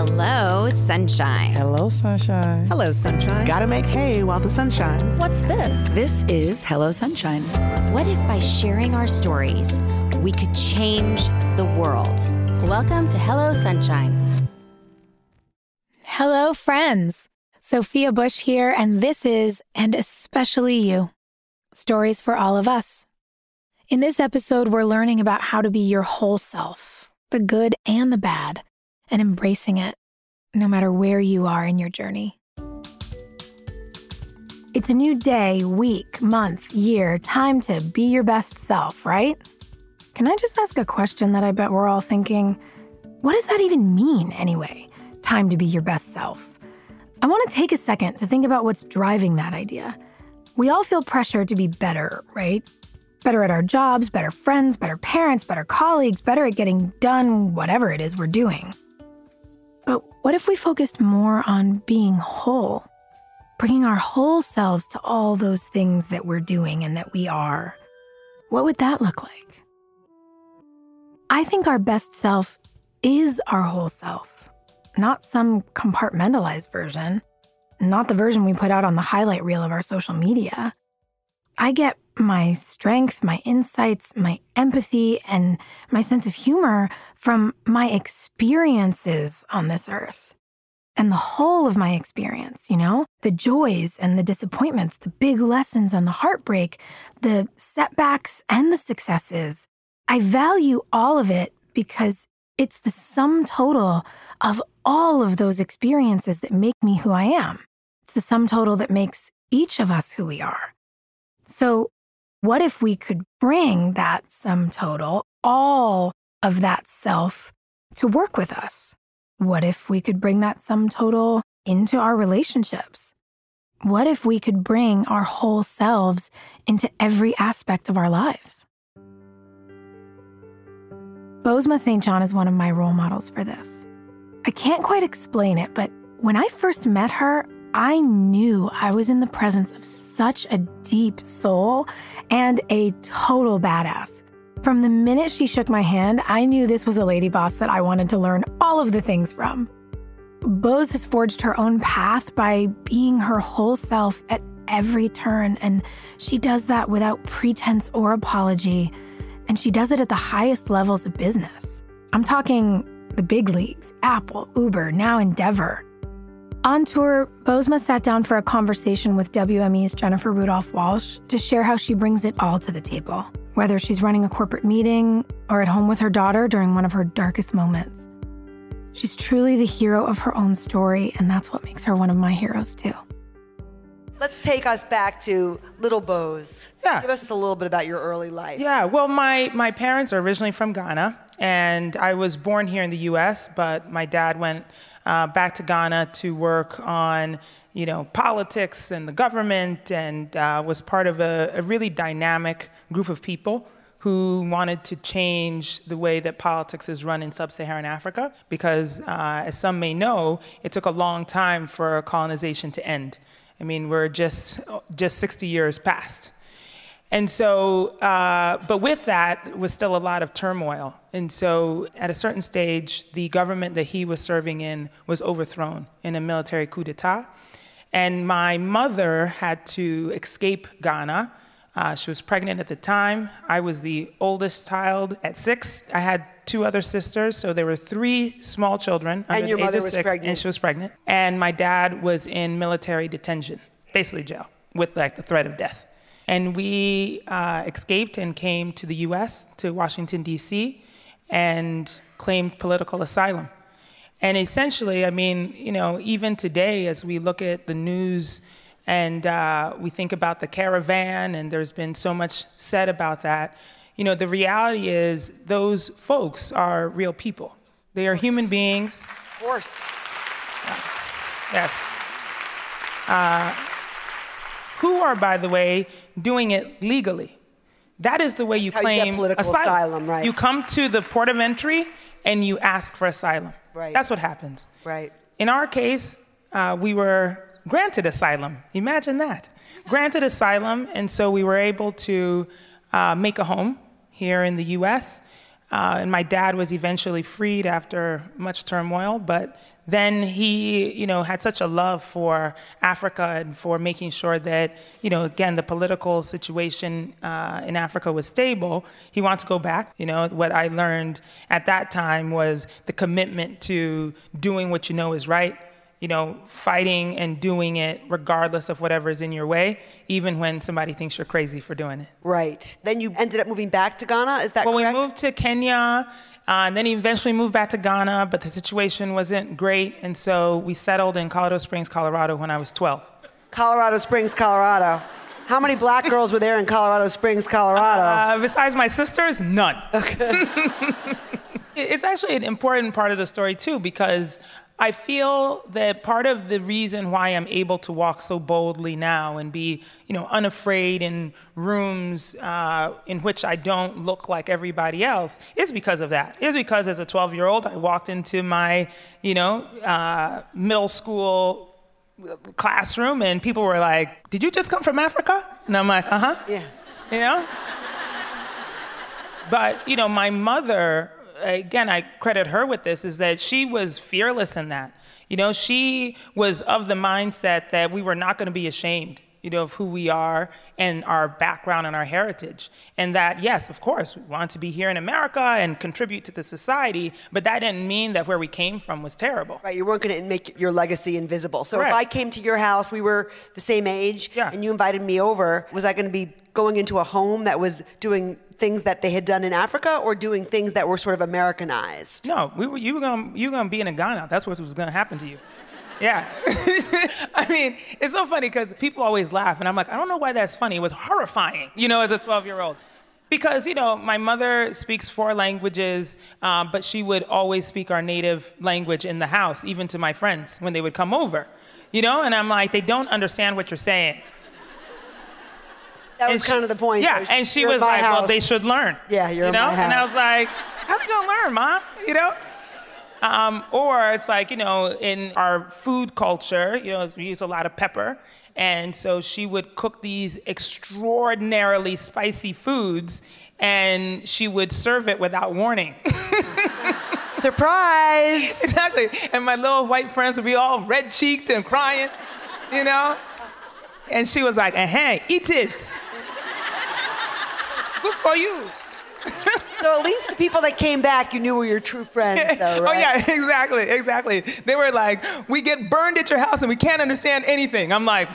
Hello, sunshine. Hello, sunshine. Hello, sunshine. Gotta make hay while the sun shines. What's this? This is Hello Sunshine. What if by sharing our stories, we could change the world? Welcome to Hello Sunshine. Hello, friends. Sophia Bush here, and this is And Especially You Stories for All of Us. In this episode, we're learning about how to be your whole self, the good and the bad, and embracing it, no matter where you are in your journey. It's a new day, week, month, year, time to be your best self, right? Can I just ask a question that I bet we're all thinking? What does that even mean, anyway? Time to be your best self. I want to take a second to think about what's driving that idea. We all feel pressure to be better, right? Better at our jobs, better friends, better parents, better colleagues, better at getting done whatever it is we're doing. But what if we focused more on being whole? Bringing our whole selves to all those things that we're doing and that we are. What would that look like? I think our best self is our whole self, not some compartmentalized version, not the version we put out on the highlight reel of our social media. I get my strength, my insights, my empathy, and my sense of humor from my experiences on this earth. And the whole of my experience, you know, the joys and the disappointments, the big lessons and the heartbreak, the setbacks and the successes. I value all of it because it's the sum total of all of those experiences that make me who I am. It's the sum total that makes each of us who we are. So, what if we could bring that sum total, all of that self, to work with us? What if we could bring that sum total into our relationships? What if we could bring our whole selves into every aspect of our lives? Bozoma St. John is one of my role models for this. I can't quite explain it, but when I first met her, I knew I was in the presence of such a deep soul and a total badass. From the minute she shook my hand, I knew this was a lady boss that I wanted to learn all of the things from. Bose has forged her own path by being her whole self at every turn, and she does that without pretense or apology, and she does it at the highest levels of business. I'm talking the big leagues Apple, Uber, now Endeavor. On tour, Bozoma sat down for a conversation with WME's Jennifer Rudolph Walsh to share how she brings it all to the table, whether she's running a corporate meeting or at home with her daughter during one of her darkest moments. She's truly the hero of her own story, and that's what makes her one of my heroes, too. Let's take us back to Little Boz. Yeah. Give us a little bit about your early life. Yeah, well, my, my parents are originally from Ghana, and I was born here in the US, but my dad went uh, back to Ghana to work on, you know, politics and the government, and uh, was part of a, a really dynamic group of people who wanted to change the way that politics is run in sub-Saharan Africa, because uh, as some may know, it took a long time for colonization to end. I mean, we're just just 60 years past. And so, uh, but with that was still a lot of turmoil. And so, at a certain stage, the government that he was serving in was overthrown in a military coup d'etat. And my mother had to escape Ghana. Uh, she was pregnant at the time. I was the oldest child at six. I had two other sisters, so there were three small children. And under your the age mother of was six, pregnant. And she was pregnant. And my dad was in military detention, basically jail, with like the threat of death. And we uh, escaped and came to the US, to Washington, D.C., and claimed political asylum. And essentially, I mean, you know, even today, as we look at the news and uh, we think about the caravan, and there's been so much said about that, you know, the reality is those folks are real people. They are human beings. Of course. Yes. Uh, who are, by the way, doing it legally. That is the way you How you claim asylum, right. You come to the port of entry and you ask for asylum. Right. That's what happens. Right. In our case, uh, we were granted asylum. Imagine that. Granted asylum, and so we were able to uh, make a home here in the US. Uh, and my dad was eventually freed after much turmoil, but then he, you know, had such a love for Africa and for making sure that, you know, again, the political situation uh, in Africa was stable. He wanted to go back. You know, what I learned at that time was the commitment to doing what you know is right you know, fighting and doing it regardless of whatever is in your way, even when somebody thinks you're crazy for doing it. Right. Then you ended up moving back to Ghana. Is that well, correct? Well, we moved to Kenya, uh, and then eventually moved back to Ghana, but the situation wasn't great, and so we settled in Colorado Springs, Colorado, when I was 12. Colorado Springs, Colorado. How many black girls were there in Colorado Springs, Colorado? Uh, besides my sisters, none. Okay. it's actually an important part of the story too, because I feel that part of the reason why I'm able to walk so boldly now and be, you know, unafraid in rooms uh, in which I don't look like everybody else is because of that. Is because as a 12-year-old, I walked into my, you know, uh, middle school classroom and people were like, "Did you just come from Africa?" And I'm like, "Uh huh." Yeah. You know. But you know, my mother again, I credit her with this, is that she was fearless in that. You know, she was of the mindset that we were not going to be ashamed, you know, of who we are and our background and our heritage. And that, yes, of course, we want to be here in America and contribute to the society, but that didn't mean that where we came from was terrible. Right, you weren't going to make your legacy invisible. So if I came to your house, we were the same age, yeah. and you invited me over, was I going to be going into a home that was doing things that they had done in Africa or doing things that were sort of Americanized? No, we were, you were gonna you were gonna be in a Ghana. That's what was to happen to you. Yeah. I mean, it's so funny because people always laugh, and I'm like, I don't know why that's funny. It was horrifying, you know, as a 12 year old. Because, you know, my mother speaks four languages, um, but she would always speak our native language in the house, even to my friends when they would come over, you know? And I'm like, they don't understand what you're saying. That was she, kind of the point. Yeah, and she was like, house. "Well, they should learn." Yeah, you're you know. And I was like, "How they gonna learn, mom?" You know. Um, or it's like you know, in our food culture, you know, we use a lot of pepper, and so she would cook these extraordinarily spicy foods, and she would serve it without warning. Surprise! exactly. And my little white friends would be all red cheeked and crying, you know. And she was like, "Uh huh, eat it." Good for you. so at least the people that came back, you knew were your true friends, though, right? Oh yeah, exactly, exactly. They were like, "We get burned at your house and we can't understand anything." I'm like,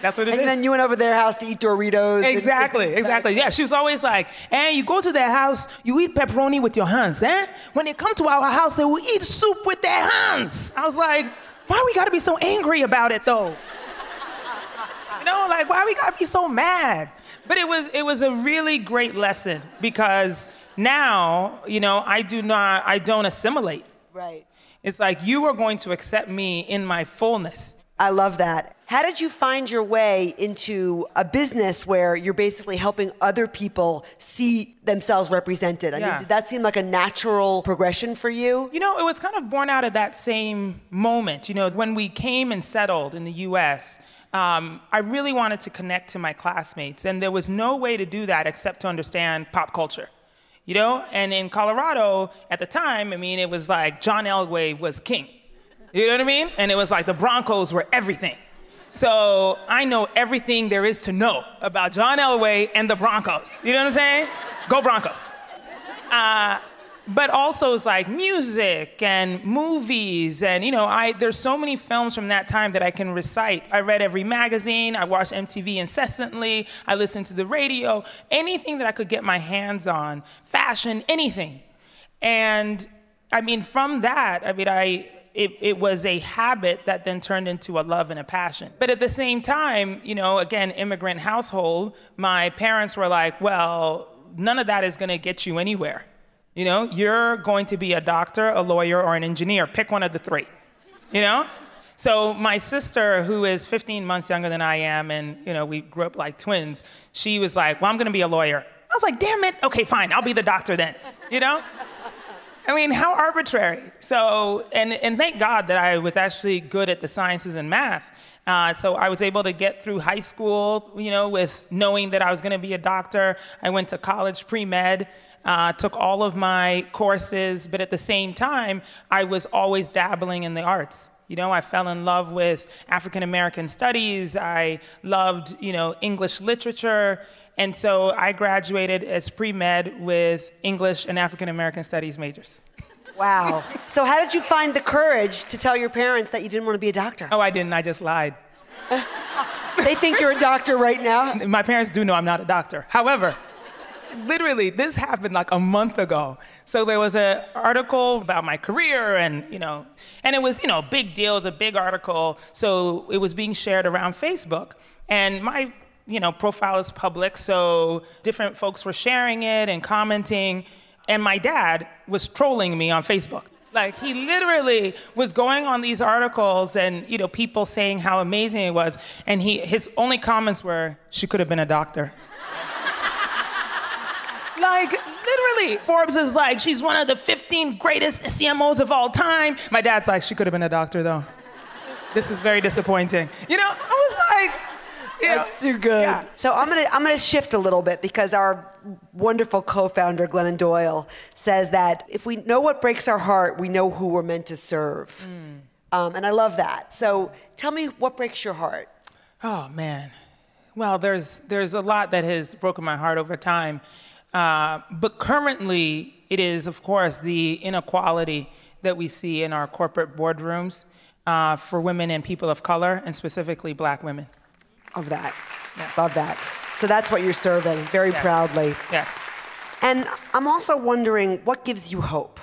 "That's what it and is." then you went over their house to eat Doritos. Exactly, exactly. Yeah, she was always like, "And you go to their house, you eat pepperoni with your hands, eh? When they come to our house, they will eat soup with their hands." I was like, "Why we gotta be so angry about it, though?" you know, like why we gotta be so mad? But it was it was a really great lesson because now, you know, I do not I don't assimilate. Right. It's like you are going to accept me in my fullness. I love that. How did you find your way into a business where you're basically helping other people see themselves represented? I Yeah. mean, did that seem like a natural progression for you? You know, it was kind of born out of that same moment. You know, when we came and settled in the US, um, I really wanted to connect to my classmates, and there was no way to do that except to understand pop culture. You know, and in Colorado at the time, I mean, it was like John Elway was king. You know what I mean? And it was like the Broncos were everything. So I know everything there is to know about John Elway and the Broncos. You know what I'm saying? Go Broncos. Uh, but also it's like music and movies and you know I there's so many films from that time that I can recite. I read every magazine, I watched MTV incessantly, I listened to the radio, anything that I could get my hands on, fashion, anything. And I mean from that, I mean I it, it was a habit that then turned into a love and a passion. But at the same time, you know, again, immigrant household, my parents were like, well, none of that is gonna get you anywhere. You know, you're going to be a doctor, a lawyer, or an engineer. Pick one of the three. You know? So my sister, who is 15 months younger than I am, and you know, we grew up like twins, she was like, Well, I'm gonna be a lawyer. I was like, damn it, okay, fine, I'll be the doctor then. You know? I mean, how arbitrary. So, and, and thank God that I was actually good at the sciences and math. Uh, so I was able to get through high school, you know, with knowing that I was going to be a doctor. I went to college pre-med, uh, took all of my courses, but at the same time, I was always dabbling in the arts. You know, I fell in love with African American studies. I loved, you know, English literature. And so I graduated as pre med with English and African American studies majors. Wow. So, how did you find the courage to tell your parents that you didn't want to be a doctor? Oh, I didn't. I just lied. they think you're a doctor right now. My parents do know I'm not a doctor. However, literally, this happened like a month ago. So there was an article about my career, and you know, and it was you know big deal. It was a big article. So it was being shared around Facebook, and my you know, profile is public, so different folks were sharing it and commenting. And my dad was trolling me on Facebook. Like he literally was going on these articles and you know people saying how amazing it was, and he his only comments were, "She could have been a doctor." like literally, Forbes is like, "She's one of the 15 greatest CMOs of all time." My dad's like, "She could have been a doctor though." This is very disappointing. You know, I was like. It's too good. Yeah. So I'm gonna I'm gonna shift a little bit because our wonderful co-founder Glennon Doyle says that if we know what breaks our heart, we know who we're meant to serve. Mm. Um, and I love that. So tell me what breaks your heart. Oh man, well there's there's a lot that has broken my heart over time, uh, but currently it is of course the inequality that we see in our corporate boardrooms uh, for women and people of color, and specifically Black women of that. Yeah. Love that. So that's what you're serving very proudly. Yes. And I'm also wondering what gives you hope?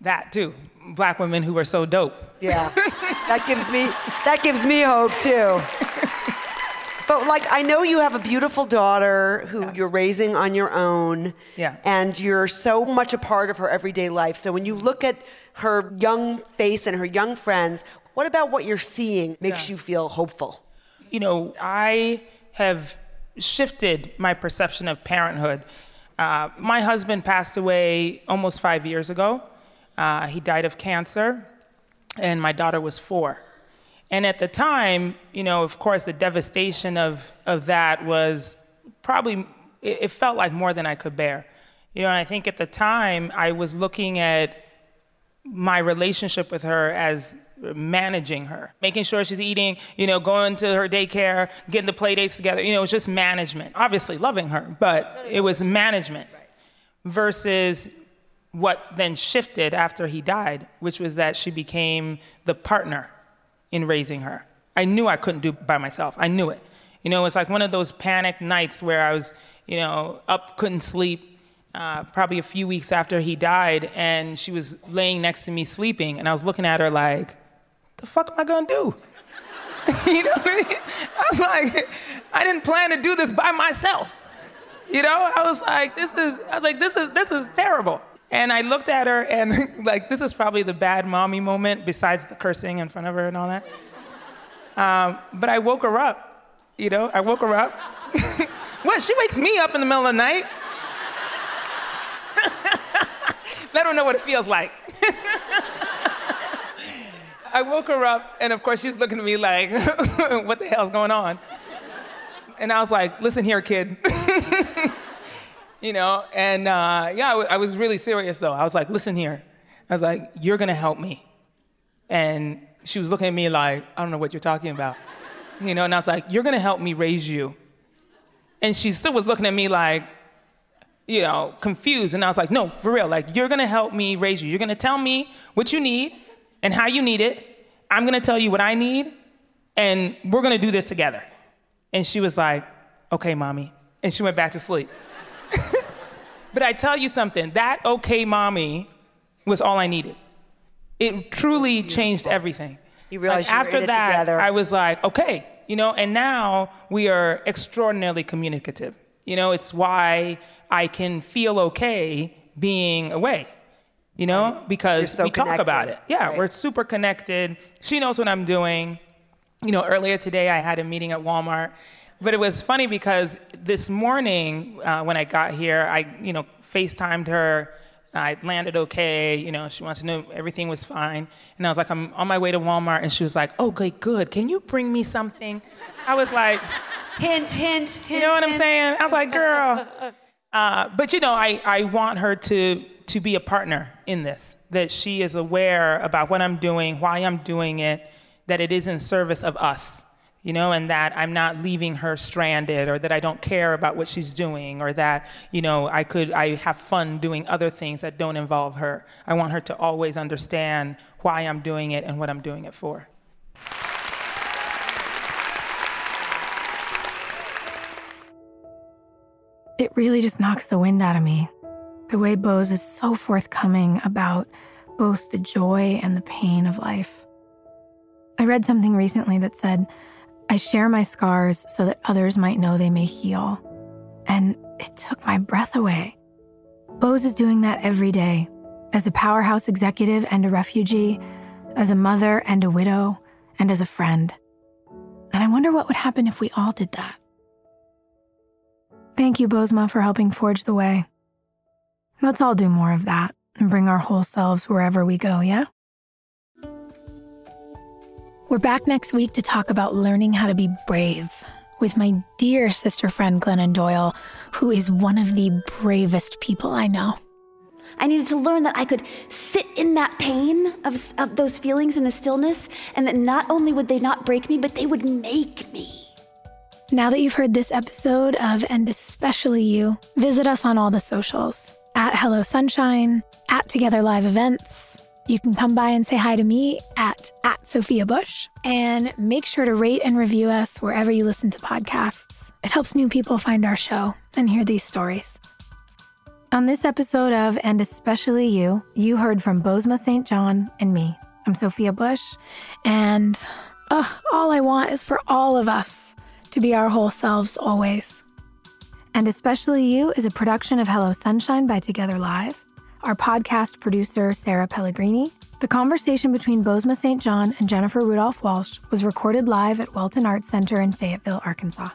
That too. Black women who are so dope. Yeah. that gives me that gives me hope too. But like I know you have a beautiful daughter who yeah. you're raising on your own. Yeah. And you're so much a part of her everyday life. So when you look at her young face and her young friends, what about what you're seeing makes yeah. you feel hopeful? You know, I have shifted my perception of parenthood. Uh, my husband passed away almost five years ago. Uh, he died of cancer, and my daughter was four. And at the time, you know, of course, the devastation of, of that was probably, it, it felt like more than I could bear. You know, and I think at the time, I was looking at my relationship with her as managing her, making sure she's eating, you know, going to her daycare, getting the play dates together. You know, it was just management. Obviously, loving her, but it was management versus what then shifted after he died, which was that she became the partner in raising her. I knew I couldn't do it by myself. I knew it. You know, it was like one of those panic nights where I was, you know, up, couldn't sleep, uh, probably a few weeks after he died, and she was laying next to me sleeping, and I was looking at her like, the fuck am I gonna do? you know what I mean? I was like, I didn't plan to do this by myself. You know, I was like, this is, I was like, this is, this is terrible. And I looked at her and like, this is probably the bad mommy moment besides the cursing in front of her and all that. Um, but I woke her up, you know, I woke her up. what, she wakes me up in the middle of the night? Let her know what it feels like. I woke her up, and of course, she's looking at me like, what the hell's going on? And I was like, listen here, kid. you know, and uh, yeah, I, w- I was really serious though. I was like, listen here. I was like, you're gonna help me. And she was looking at me like, I don't know what you're talking about. You know, and I was like, you're gonna help me raise you. And she still was looking at me like, you know, confused. And I was like, no, for real, like, you're gonna help me raise you. You're gonna tell me what you need and how you need it. I'm gonna tell you what I need, and we're gonna do this together. And she was like, okay, mommy. And she went back to sleep. but I tell you something, that okay, mommy was all I needed. It truly changed everything. You realized like, you after that, together. I was like, okay, you know, and now we are extraordinarily communicative. You know, it's why I can feel okay being away you know, because so we connected. talk about it. Yeah, right. we're super connected. She knows what I'm doing. You know, earlier today I had a meeting at Walmart, but it was funny because this morning uh, when I got here, I, you know, FaceTimed her I landed okay. You know, she wants to know everything was fine. And I was like, I'm on my way to Walmart. And she was like, oh, okay, good. Can you bring me something? I was like, hint, hint, hint. You know what hint. I'm saying? I was like, girl. Uh, but you know, I, I want her to to be a partner in this. That she is aware about what I'm doing, why I'm doing it, that it is in service of us you know, and that I'm not leaving her stranded or that I don't care about what she's doing or that, you know, I could, I have fun doing other things that don't involve her. I want her to always understand why I'm doing it and what I'm doing it for. It really just knocks the wind out of me. The way Bose is so forthcoming about both the joy and the pain of life. I read something recently that said, I share my scars so that others might know they may heal. And it took my breath away. Bose is doing that every day as a powerhouse executive and a refugee, as a mother and a widow, and as a friend. And I wonder what would happen if we all did that. Thank you, Bozoma, for helping forge the way. Let's all do more of that and bring our whole selves wherever we go, yeah? We're back next week to talk about learning how to be brave with my dear sister friend Glennon Doyle, who is one of the bravest people I know. I needed to learn that I could sit in that pain of, of those feelings in the stillness, and that not only would they not break me, but they would make me. Now that you've heard this episode of And Especially You, visit us on all the socials at Hello Sunshine, at Together Live Events, you can come by and say hi to me at, at Sophia Bush and make sure to rate and review us wherever you listen to podcasts. It helps new people find our show and hear these stories. On this episode of And Especially You, you heard from Bozoma St. John and me. I'm Sophia Bush, and uh, all I want is for all of us to be our whole selves always. And Especially You is a production of Hello Sunshine by Together Live our podcast producer, Sarah Pellegrini. The conversation between Bozoma St. John and Jennifer Rudolph Walsh was recorded live at Walton Arts Center in Fayetteville, Arkansas.